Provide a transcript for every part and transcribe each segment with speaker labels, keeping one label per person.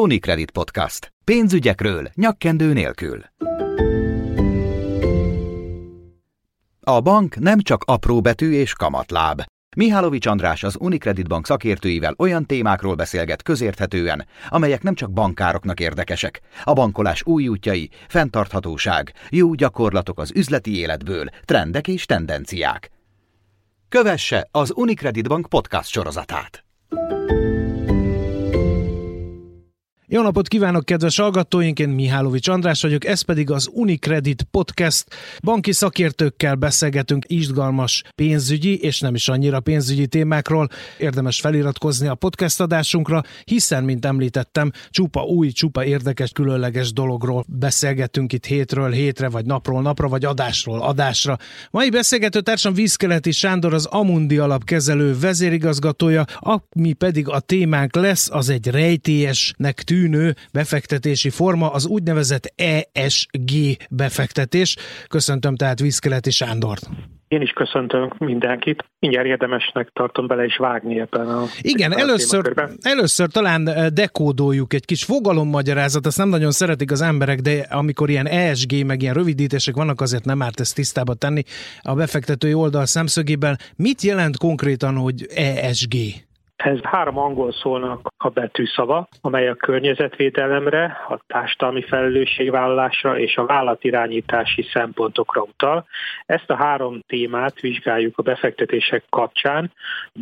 Speaker 1: Unicredit Podcast. Pénzügyekről nyakkendő nélkül. A bank nem csak apró betű és kamatláb. Mihálovics András az Unicredit Bank szakértőivel olyan témákról beszélget közérthetően, amelyek nem csak bankároknak érdekesek. A bankolás új útjai, fenntarthatóság, jó gyakorlatok az üzleti életből, trendek és tendenciák. Kövesse az Unicredit Bank podcast sorozatát!
Speaker 2: Jó napot kívánok, kedves hallgatóink! Én Mihálovics András vagyok, ez pedig az Unicredit Podcast. Banki szakértőkkel beszélgetünk izgalmas pénzügyi és nem is annyira pénzügyi témákról. Érdemes feliratkozni a podcast adásunkra, hiszen, mint említettem, csupa új, csupa érdekes, különleges dologról beszélgetünk itt hétről hétre, vagy napról napra, vagy adásról adásra. Mai beszélgető társam Vízkeleti Sándor az Amundi alapkezelő vezérigazgatója, ami pedig a témánk lesz, az egy rejtélyesnek tűnik tűnő befektetési forma az úgynevezett ESG befektetés. Köszöntöm tehát Vízkeleti Sándort.
Speaker 3: Én is köszöntöm mindenkit. Mindjárt érdemesnek tartom bele is vágni ebben a
Speaker 2: Igen, a először, először talán eh, dekódoljuk egy kis fogalommagyarázatot, azt nem nagyon szeretik az emberek, de amikor ilyen ESG, meg ilyen rövidítések vannak, azért nem árt ezt tisztába tenni a befektetői oldal szemszögében. Mit jelent konkrétan, hogy ESG?
Speaker 3: Ez három angol szólnak a betűszava, amely a környezetvédelemre, a társadalmi felelősségvállalásra és a vállalatirányítási szempontokra utal. Ezt a három témát vizsgáljuk a befektetések kapcsán,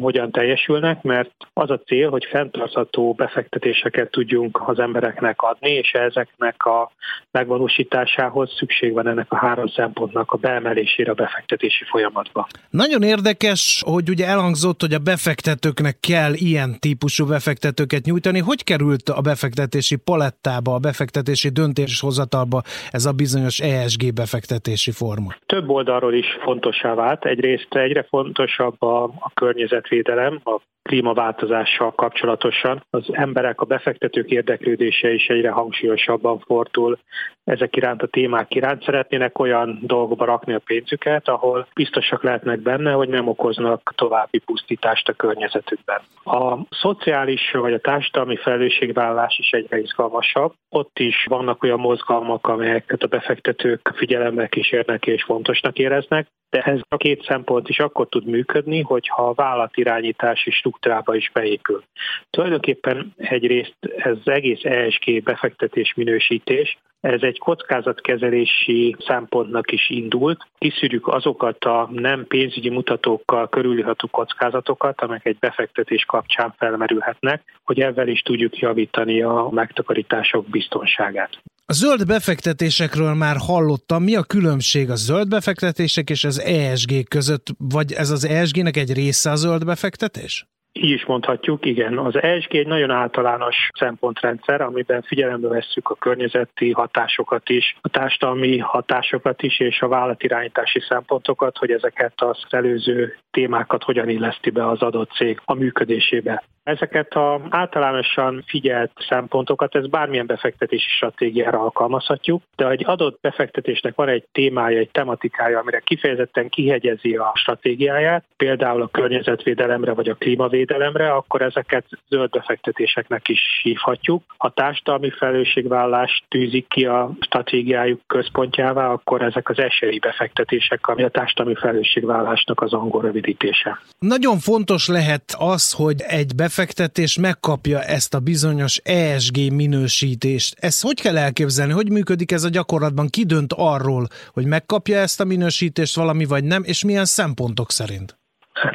Speaker 3: hogyan teljesülnek, mert az a cél, hogy fenntartható befektetéseket tudjunk az embereknek adni, és ezeknek a megvalósításához szükség van ennek a három szempontnak a beemelésére a befektetési folyamatba.
Speaker 2: Nagyon érdekes, hogy ugye elhangzott, hogy a befektetőknek kell ilyen típusú befektetőket nyújtani. Hogy került a befektetési palettába, a befektetési döntéshozatalba ez a bizonyos ESG befektetési forma?
Speaker 3: Több oldalról is fontossá vált. Egyrészt egyre fontosabb a, a környezetvédelem, a klímaváltozással kapcsolatosan. Az emberek, a befektetők érdeklődése is egyre hangsúlyosabban fordul ezek iránt a témák iránt. Szeretnének olyan dolgokba rakni a pénzüket, ahol biztosak lehetnek benne, hogy nem okoznak további pusztítást a környezetükben. A szociális vagy a társadalmi felelősségvállalás is egyre izgalmasabb. Ott is vannak olyan mozgalmak, amelyeket a befektetők figyelembe kísérnek és fontosnak éreznek, de ez a két szempont is akkor tud működni, hogyha a vállalatirányítási struktúrába is beépül. Tulajdonképpen egyrészt ez az egész ESG befektetés minősítés, ez egy kockázatkezelési szempontnak is indult. Kiszűrjük azokat a nem pénzügyi mutatókkal körülható kockázatokat, amelyek egy befektetés kapcsán felmerülhetnek, hogy ezzel is tudjuk javítani a megtakarítások biztonságát.
Speaker 2: A zöld befektetésekről már hallottam. Mi a különbség a zöld befektetések és az ESG között? Vagy ez az ESG-nek egy része a zöld befektetés?
Speaker 3: Így is mondhatjuk, igen. Az ESG egy nagyon általános szempontrendszer, amiben figyelembe vesszük a környezeti hatásokat is, a társadalmi hatásokat is, és a vállalatirányítási szempontokat, hogy ezeket az előző témákat hogyan illeszti be az adott cég a működésébe. Ezeket a általánosan figyelt szempontokat, ez bármilyen befektetési stratégiára alkalmazhatjuk, de egy adott befektetésnek van egy témája, egy tematikája, amire kifejezetten kihegyezi a stratégiáját, például a környezetvédelemre vagy a klímavédelemre, akkor ezeket zöld befektetéseknek is hívhatjuk. Ha társadalmi felelősségvállást tűzik ki a stratégiájuk központjává, akkor ezek az esélyi befektetések, ami a társadalmi felelősségvállásnak az angol rövidítése.
Speaker 2: Nagyon fontos lehet az, hogy egy befektetés befektetés megkapja ezt a bizonyos ESG minősítést. Ezt hogy kell elképzelni? Hogy működik ez a gyakorlatban? Ki dönt arról, hogy megkapja ezt a minősítést valami vagy nem, és milyen szempontok szerint?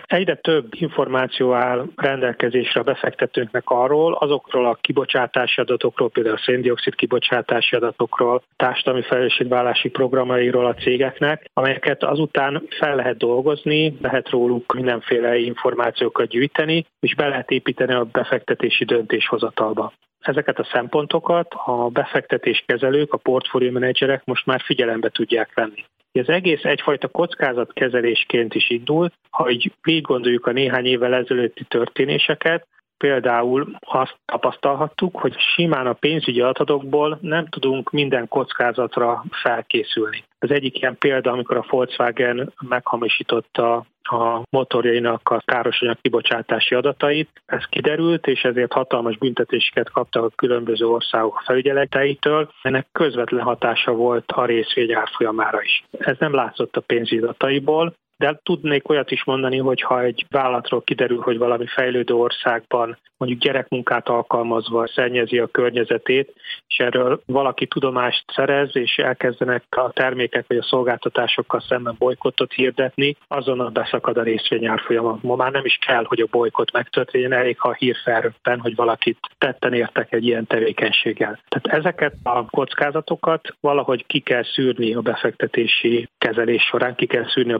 Speaker 3: Egyre több információ áll rendelkezésre a befektetőknek arról, azokról a kibocsátási adatokról, például a széndiokszid kibocsátási adatokról, társadalmi felelősségvállási programairól a cégeknek, amelyeket azután fel lehet dolgozni, lehet róluk mindenféle információkat gyűjteni, és be lehet építeni a befektetési döntéshozatalba. Ezeket a szempontokat a befektetéskezelők, a portfólió menedzserek most már figyelembe tudják venni. Az egész egyfajta kockázatkezelésként is indult, ha így végig gondoljuk a néhány évvel ezelőtti történéseket, Például azt tapasztalhattuk, hogy simán a pénzügyi adatokból nem tudunk minden kockázatra felkészülni. Az egyik ilyen példa, amikor a Volkswagen meghamisította a motorjainak a károsanyag kibocsátási adatait. Ez kiderült, és ezért hatalmas büntetéseket kaptak a különböző országok felügyeleteitől. Ennek közvetlen hatása volt a részvény árfolyamára is. Ez nem látszott a pénzügyi adataiból, de tudnék olyat is mondani, hogy ha egy vállalatról kiderül, hogy valami fejlődő országban mondjuk gyerekmunkát alkalmazva szennyezi a környezetét, és erről valaki tudomást szerez, és elkezdenek a termékek vagy a szolgáltatásokkal szemben bolykottot hirdetni, azonnal beszakad a részvényárfolyama. Ma már nem is kell, hogy a bolykott megtörténjen, elég, ha a hír felröppen, hogy valakit tetten értek egy ilyen tevékenységgel. Tehát ezeket a kockázatokat valahogy ki kell szűrni a befektetési kezelés során, ki kell szűrni a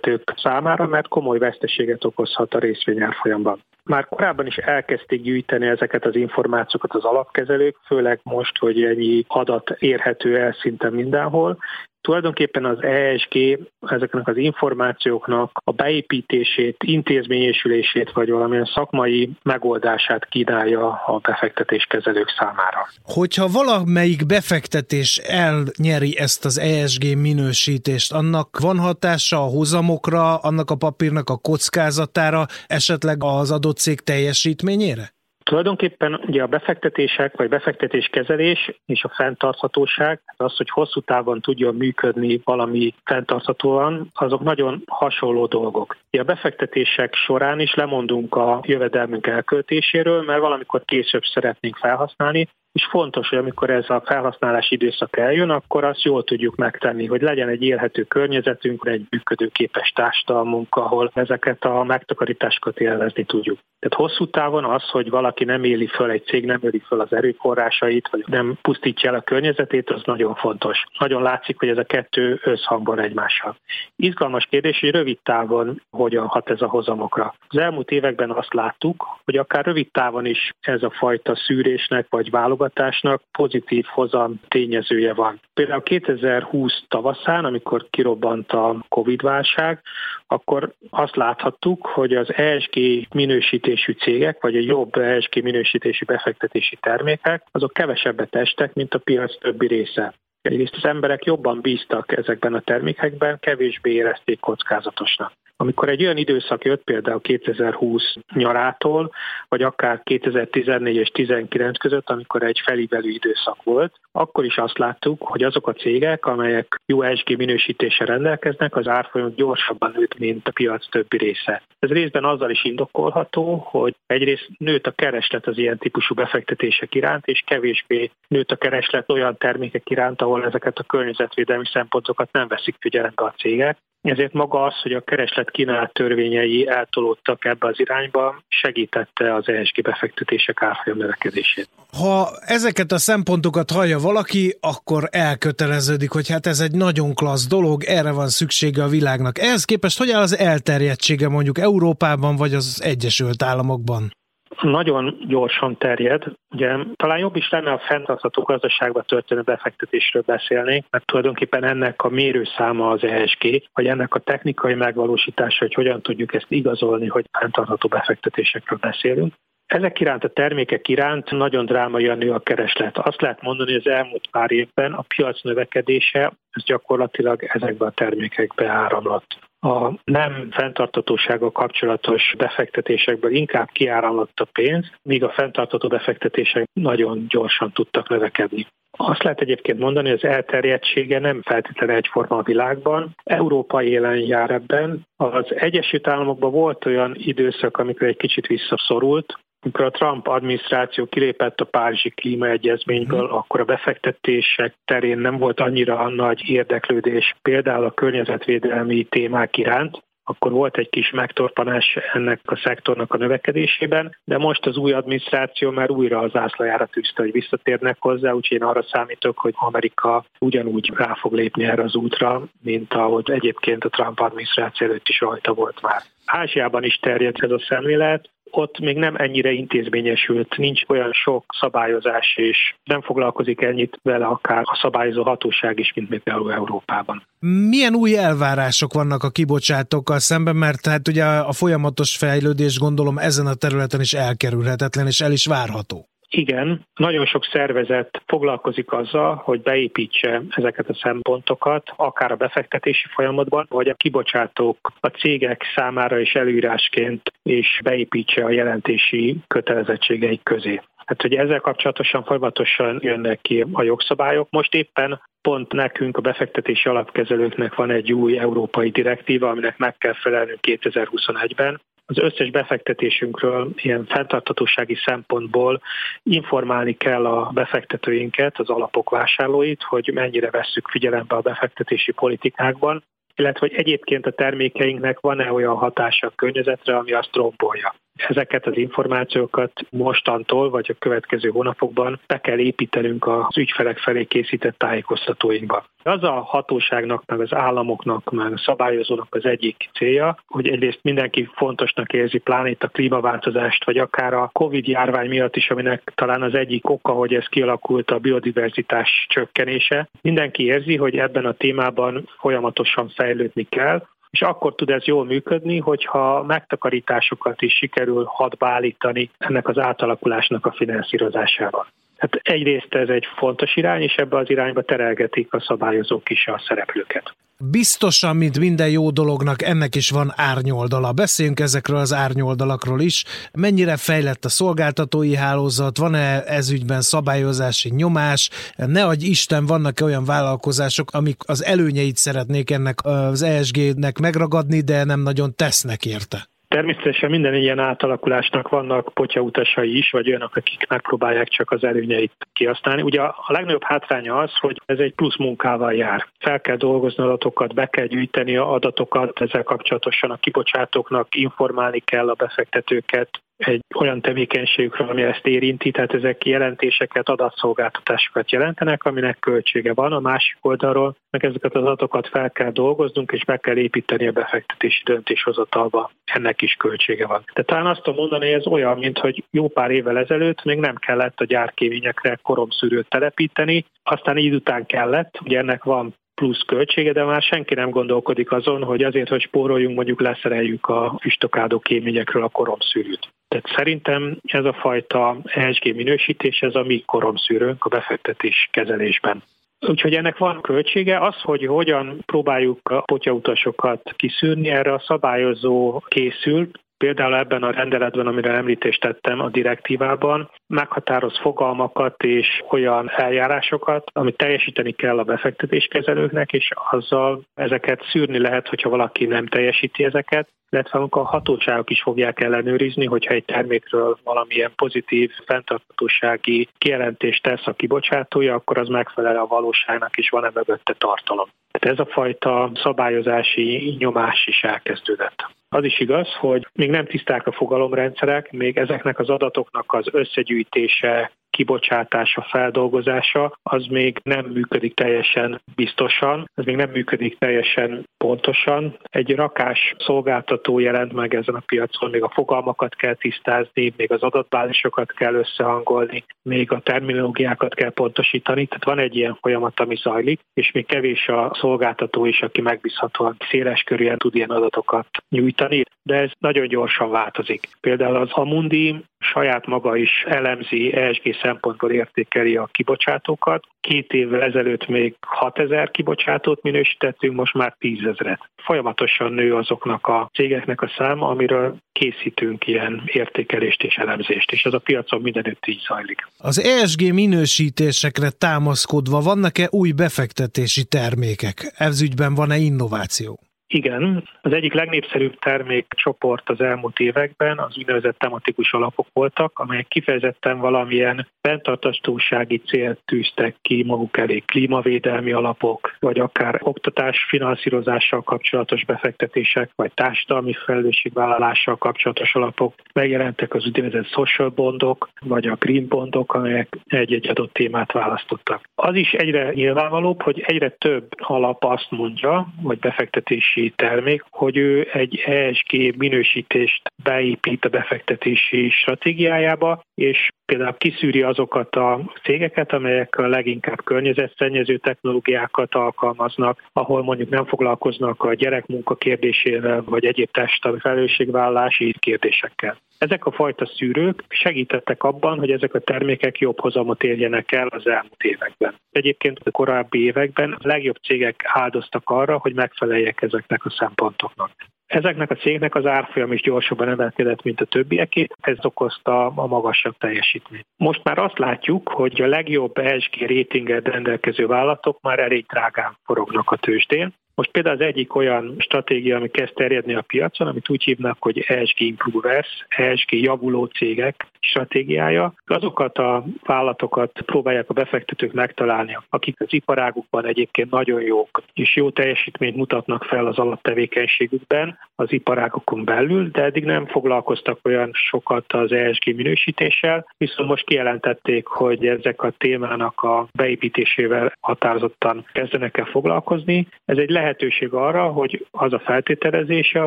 Speaker 3: befektetők számára, mert komoly veszteséget okozhat a részvényárfolyamban. Már korábban is elkezdték gyűjteni ezeket az információkat az alapkezelők, főleg most, hogy ennyi adat érhető el szinte mindenhol, tulajdonképpen az ESG ezeknek az információknak a beépítését, intézményesülését vagy valamilyen szakmai megoldását kínálja a befektetéskezelők számára.
Speaker 2: Hogyha valamelyik befektetés elnyeri ezt az ESG minősítést, annak van hatása a hozamokra, annak a papírnak a kockázatára, esetleg az adott cég teljesítményére?
Speaker 3: Tulajdonképpen ugye a befektetések vagy befektetéskezelés és a fenntarthatóság, az, hogy hosszú távon tudjon működni valami fenntarthatóan, azok nagyon hasonló dolgok. A befektetések során is lemondunk a jövedelmünk elköltéséről, mert valamikor később szeretnénk felhasználni, és fontos, hogy amikor ez a felhasználási időszak eljön, akkor azt jól tudjuk megtenni, hogy legyen egy élhető környezetünk, egy működőképes társadalmunk, ahol ezeket a megtakarításokat élvezni tudjuk. Tehát hosszú távon az, hogy valaki nem éli föl, egy cég nem éli föl az erőforrásait, vagy nem pusztítja el a környezetét, az nagyon fontos. Nagyon látszik, hogy ez a kettő összhangban egymással. Izgalmas kérdés, hogy rövid távon hogyan hat ez a hozamokra. Az elmúlt években azt láttuk, hogy akár rövid távon is ez a fajta szűrésnek vagy válogatásnak pozitív hozam tényezője van. Például 2020 tavaszán, amikor kirobbant a Covid-válság, akkor azt láthattuk, hogy az ESG minősítésű cégek, vagy a jobb ESG minősítésű befektetési termékek, azok kevesebbet estek, mint a piac többi része. Egyrészt az emberek jobban bíztak ezekben a termékekben, kevésbé érezték kockázatosnak. Amikor egy olyan időszak jött például 2020 nyarától, vagy akár 2014 és 2019 között, amikor egy felívelő időszak volt, akkor is azt láttuk, hogy azok a cégek, amelyek jó ESG minősítése rendelkeznek, az árfolyam gyorsabban nőtt, mint a piac többi része. Ez részben azzal is indokolható, hogy egyrészt nőtt a kereslet az ilyen típusú befektetések iránt, és kevésbé nőtt a kereslet olyan termékek iránt, ahol ezeket a környezetvédelmi szempontokat nem veszik figyelembe a cégek, ezért maga az, hogy a kereslet kínálat törvényei eltolódtak ebbe az irányba, segítette az ESG befektetések árfolyam növekedését.
Speaker 2: Ha ezeket a szempontokat hallja valaki, akkor elköteleződik, hogy hát ez egy nagyon klassz dolog, erre van szüksége a világnak. Ehhez képest hogy áll az elterjedtsége mondjuk Európában vagy az Egyesült Államokban?
Speaker 3: Nagyon gyorsan terjed. Ugye talán jobb is lenne a fenntartható gazdaságba történő befektetésről beszélni, mert tulajdonképpen ennek a mérőszáma az ESG, vagy ennek a technikai megvalósítása, hogy hogyan tudjuk ezt igazolni, hogy fenntartható befektetésekről beszélünk. Ezek iránt, a termékek iránt nagyon drámai a nő a kereslet. Azt lehet mondani, hogy az elmúlt pár évben a piac növekedése ez gyakorlatilag ezekbe a termékekbe áramlott a nem fenntartatósággal kapcsolatos befektetésekből inkább kiáramlott a pénz, míg a fenntartató befektetések nagyon gyorsan tudtak növekedni. Azt lehet egyébként mondani, hogy az elterjedtsége nem feltétlenül egyforma a világban. Európa élen jár ebben. Az Egyesült Államokban volt olyan időszak, amikor egy kicsit visszaszorult, amikor a Trump adminisztráció kilépett a Párizsi klímaegyezményből, mm. akkor a befektetések terén nem volt annyira nagy érdeklődés, például a környezetvédelmi témák iránt, akkor volt egy kis megtorpanás ennek a szektornak a növekedésében, de most az új adminisztráció már újra az ászlajára tűzte, hogy visszatérnek hozzá, úgyhogy én arra számítok, hogy Amerika ugyanúgy rá fog lépni erre az útra, mint ahogy egyébként a Trump adminisztráció előtt is rajta volt már. Ázsiában is terjedt ez a szemlélet, ott még nem ennyire intézményesült, nincs olyan sok szabályozás, és nem foglalkozik ennyit vele akár a szabályozó hatóság is, mint például Európában.
Speaker 2: Milyen új elvárások vannak a kibocsátókkal szemben, mert hát ugye a folyamatos fejlődés gondolom ezen a területen is elkerülhetetlen, és el is várható.
Speaker 3: Igen, nagyon sok szervezet foglalkozik azzal, hogy beépítse ezeket a szempontokat, akár a befektetési folyamatban, vagy a kibocsátók a cégek számára is előírásként és beépítse a jelentési kötelezettségeik közé. Hát, hogy ezzel kapcsolatosan folyamatosan jönnek ki a jogszabályok. Most éppen pont nekünk, a befektetési alapkezelőknek van egy új európai direktíva, aminek meg kell felelnünk 2021-ben, az összes befektetésünkről ilyen fenntartatósági szempontból informálni kell a befektetőinket, az alapok vásárlóit, hogy mennyire vesszük figyelembe a befektetési politikákban, illetve hogy egyébként a termékeinknek van-e olyan hatása a környezetre, ami azt rombolja. Ezeket az információkat mostantól vagy a következő hónapokban be kell építenünk az ügyfelek felé készített tájékoztatóinkba. Az a hatóságnak, meg az államoknak, meg a szabályozónak az egyik célja, hogy egyrészt mindenki fontosnak érzi, pláne itt a klímaváltozást, vagy akár a Covid járvány miatt is, aminek talán az egyik oka, hogy ez kialakult a biodiverzitás csökkenése. Mindenki érzi, hogy ebben a témában folyamatosan fejlődni kell, és akkor tud ez jól működni, hogyha megtakarításokat is sikerül hadba állítani ennek az átalakulásnak a finanszírozásával. Hát egyrészt ez egy fontos irány, és ebbe az irányba terelgetik a szabályozók is a szereplőket.
Speaker 2: Biztosan, mint minden jó dolognak, ennek is van árnyoldala. Beszéljünk ezekről az árnyoldalakról is. Mennyire fejlett a szolgáltatói hálózat, van-e ezügyben szabályozási nyomás? Ne adj Isten, vannak -e olyan vállalkozások, amik az előnyeit szeretnék ennek az ESG-nek megragadni, de nem nagyon tesznek érte?
Speaker 3: Természetesen minden ilyen átalakulásnak vannak potyautasai is, vagy olyanok, akik megpróbálják csak az előnyeit kihasználni. Ugye a legnagyobb hátránya az, hogy ez egy plusz munkával jár. Fel kell dolgozni adatokat, be kell gyűjteni a adatokat, ezzel kapcsolatosan a kibocsátóknak informálni kell a befektetőket, egy olyan tevékenységükről, ami ezt érinti, tehát ezek jelentéseket, adatszolgáltatásokat jelentenek, aminek költsége van. A másik oldalról meg ezeket az adatokat fel kell dolgoznunk, és meg kell építeni a befektetési döntéshozatalba. Ennek is költsége van. De talán azt tudom mondani, ez olyan, mint hogy jó pár évvel ezelőtt még nem kellett a gyárkéményekre koromszűrőt telepíteni, aztán így után kellett, ugye ennek van plusz költsége, de már senki nem gondolkodik azon, hogy azért, hogy spóroljunk, mondjuk leszereljük a füstokádó kéményekről a koromszűrőt. Tehát szerintem ez a fajta ESG minősítés, ez a mi koromszűrőnk a befektetés kezelésben. Úgyhogy ennek van költsége. Az, hogy hogyan próbáljuk a potyautasokat kiszűrni, erre a szabályozó készült, Például ebben a rendeletben, amire említést tettem a direktívában, meghatároz fogalmakat és olyan eljárásokat, amit teljesíteni kell a befektetéskezelőknek, és azzal ezeket szűrni lehet, hogyha valaki nem teljesíti ezeket, illetve amikor a hatóságok is fogják ellenőrizni, hogyha egy termékről valamilyen pozitív fenntarthatósági kijelentést tesz a kibocsátója, akkor az megfelel a valóságnak, és van-e mögötte tartalom. Tehát ez a fajta szabályozási nyomás is elkezdődött. Az is igaz, hogy még nem tiszták a fogalomrendszerek, még ezeknek az adatoknak az összegyűjtése, kibocsátása, feldolgozása, az még nem működik teljesen biztosan, ez még nem működik teljesen pontosan. Egy rakás szolgáltató jelent meg ezen a piacon, még a fogalmakat kell tisztázni, még az adatbázisokat kell összehangolni, még a terminológiákat kell pontosítani, tehát van egy ilyen folyamat, ami zajlik, és még kevés a szolgáltató is, aki megbízhatóan széles körűen tud ilyen adatokat nyújtani, de ez nagyon gyorsan változik. Például az Amundi saját maga is elemzi, ESG szempontból értékeli a kibocsátókat. Két évvel ezelőtt még 6000 kibocsátót minősítettünk, most már 10 ezeret. Folyamatosan nő azoknak a cégeknek a száma, amiről készítünk ilyen értékelést és elemzést, és ez a piacon mindenütt így zajlik.
Speaker 2: Az ESG minősítésekre támaszkodva vannak-e új befektetési termékek? Ez ügyben van-e innováció?
Speaker 3: Igen, az egyik legnépszerűbb termékcsoport az elmúlt években az úgynevezett tematikus alapok voltak, amelyek kifejezetten valamilyen fenntartatósági célt tűztek ki maguk elé, klímavédelmi alapok, vagy akár oktatás finanszírozással kapcsolatos befektetések, vagy társadalmi felelősségvállalással kapcsolatos alapok. Megjelentek az úgynevezett social bondok, vagy a green bondok, amelyek egy-egy adott témát választottak. Az is egyre nyilvánvalóbb, hogy egyre több alap azt mondja, vagy befektetési termék, hogy ő egy ESG minősítést beépít a befektetési stratégiájába, és például kiszűri azokat a cégeket, amelyek a leginkább környezetszennyező technológiákat alkalmaznak, ahol mondjuk nem foglalkoznak a gyerekmunka kérdésével, vagy egyéb társadalmi felelősségvállalási kérdésekkel. Ezek a fajta szűrők segítettek abban, hogy ezek a termékek jobb hozamot érjenek el az elmúlt években. Egyébként a korábbi években a legjobb cégek áldoztak arra, hogy megfeleljek ezeknek a szempontoknak. Ezeknek a cégnek az árfolyam is gyorsabban emelkedett, mint a többieké, ez okozta a magasabb teljesítményt. Most már azt látjuk, hogy a legjobb ESG rétinget rendelkező vállalatok már elég drágán forognak a tőzsdén, most például az egyik olyan stratégia, ami kezd terjedni a piacon, amit úgy hívnak, hogy ESG Improvers, ESG javuló cégek stratégiája. Azokat a vállalatokat próbálják a befektetők megtalálni, akik az iparágukban egyébként nagyon jók, és jó teljesítményt mutatnak fel az alaptevékenységükben az iparágokon belül, de eddig nem foglalkoztak olyan sokat az ESG minősítéssel, viszont most kijelentették, hogy ezek a témának a beépítésével határozottan kezdenek el foglalkozni. Ez egy lehet lehetőség arra, hogy az a feltételezése a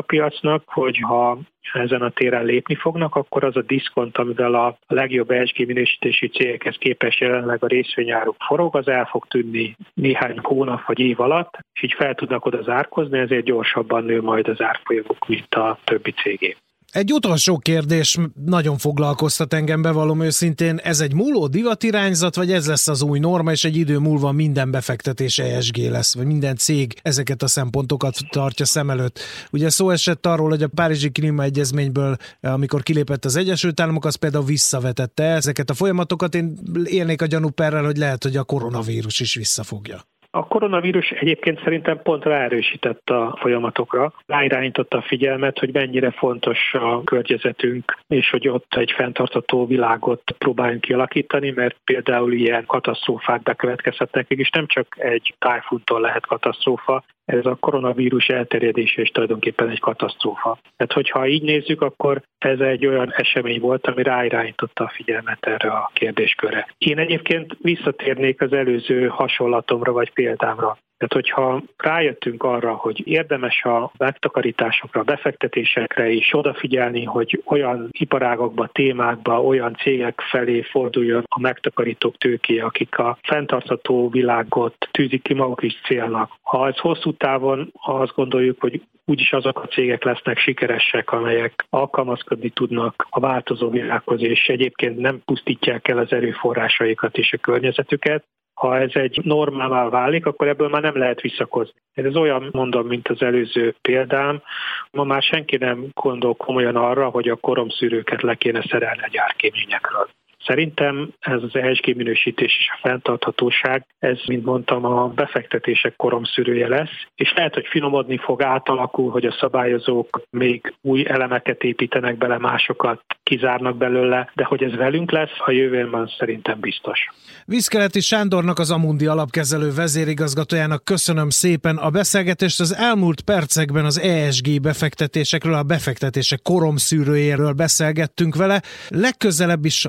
Speaker 3: piacnak, hogy ha ezen a téren lépni fognak, akkor az a diszkont, amivel a legjobb ESG minősítési cégekhez képes jelenleg a részvényáruk forog, az el fog tűnni néhány hónap vagy év alatt, és így fel tudnak oda zárkozni, ezért gyorsabban nő majd az árfolyamuk, mint a többi cégé.
Speaker 2: Egy utolsó kérdés nagyon foglalkoztat engem, bevallom őszintén. Ez egy múló divatirányzat, vagy ez lesz az új norma, és egy idő múlva minden befektetés ESG lesz, vagy minden cég ezeket a szempontokat tartja szem előtt. Ugye szó esett arról, hogy a Párizsi Klímaegyezményből, amikor kilépett az Egyesült Államok, az például visszavetette ezeket a folyamatokat. Én élnék a gyanúperrel, hogy lehet, hogy a koronavírus is visszafogja.
Speaker 3: A koronavírus egyébként szerintem pont ráerősített a folyamatokra, ráirányította a figyelmet, hogy mennyire fontos a környezetünk, és hogy ott egy fenntartató világot próbáljunk kialakítani, mert például ilyen katasztrófák bekövetkezhetnek, és nem csak egy tájfuntól lehet katasztrófa, ez a koronavírus elterjedése is tulajdonképpen egy katasztrófa. Tehát, hogyha így nézzük, akkor ez egy olyan esemény volt, ami ráirányította a figyelmet erre a kérdéskörre. Én egyébként visszatérnék az előző hasonlatomra vagy példámra. Tehát, hogyha rájöttünk arra, hogy érdemes a megtakarításokra, befektetésekre is odafigyelni, hogy olyan iparágokba, témákba, olyan cégek felé forduljon a megtakarítók tőké, akik a fenntartható világot tűzik ki maguk is célnak. Ha ez hosszú távon azt gondoljuk, hogy úgyis azok a cégek lesznek sikeresek, amelyek alkalmazkodni tudnak a változó világhoz, és egyébként nem pusztítják el az erőforrásaikat és a környezetüket, ha ez egy normává válik, akkor ebből már nem lehet visszakozni. Ez olyan mondom, mint az előző példám. Ma már senki nem gondol komolyan arra, hogy a koromszűrőket le kéne szerelni a gyárkéményekről. Szerintem ez az ESG minősítés és a fenntarthatóság, ez, mint mondtam, a befektetések koromszűrője lesz, és lehet, hogy finomodni fog, átalakul, hogy a szabályozók még új elemeket építenek bele, másokat kizárnak belőle, de hogy ez velünk lesz, a jövőben szerintem biztos.
Speaker 2: Vízkeleti Sándornak az Amundi alapkezelő vezérigazgatójának köszönöm szépen a beszélgetést. Az elmúlt percekben az ESG befektetésekről, a befektetések koromszűrőjéről beszélgettünk vele. Legközelebb is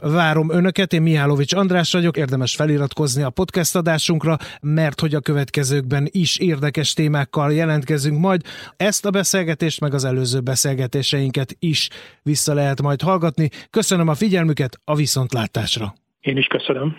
Speaker 2: várom önöket, én Mihálovics András vagyok, érdemes feliratkozni a podcast adásunkra, mert hogy a következőkben is érdekes témákkal jelentkezünk majd. Ezt a beszélgetést, meg az előző beszélgetéseinket is vissza lehet majd hallgatni. Köszönöm a figyelmüket, a viszontlátásra!
Speaker 3: Én is köszönöm.